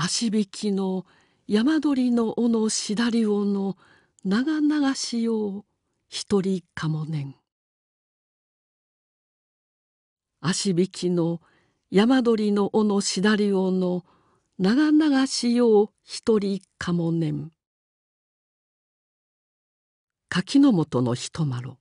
足引きの山鳥の尾のしだり尾の長々しよう一人かもねん。足引きの山鳥の尾のしだり尾の長々しよう一人かもねん。柿の本の人まろ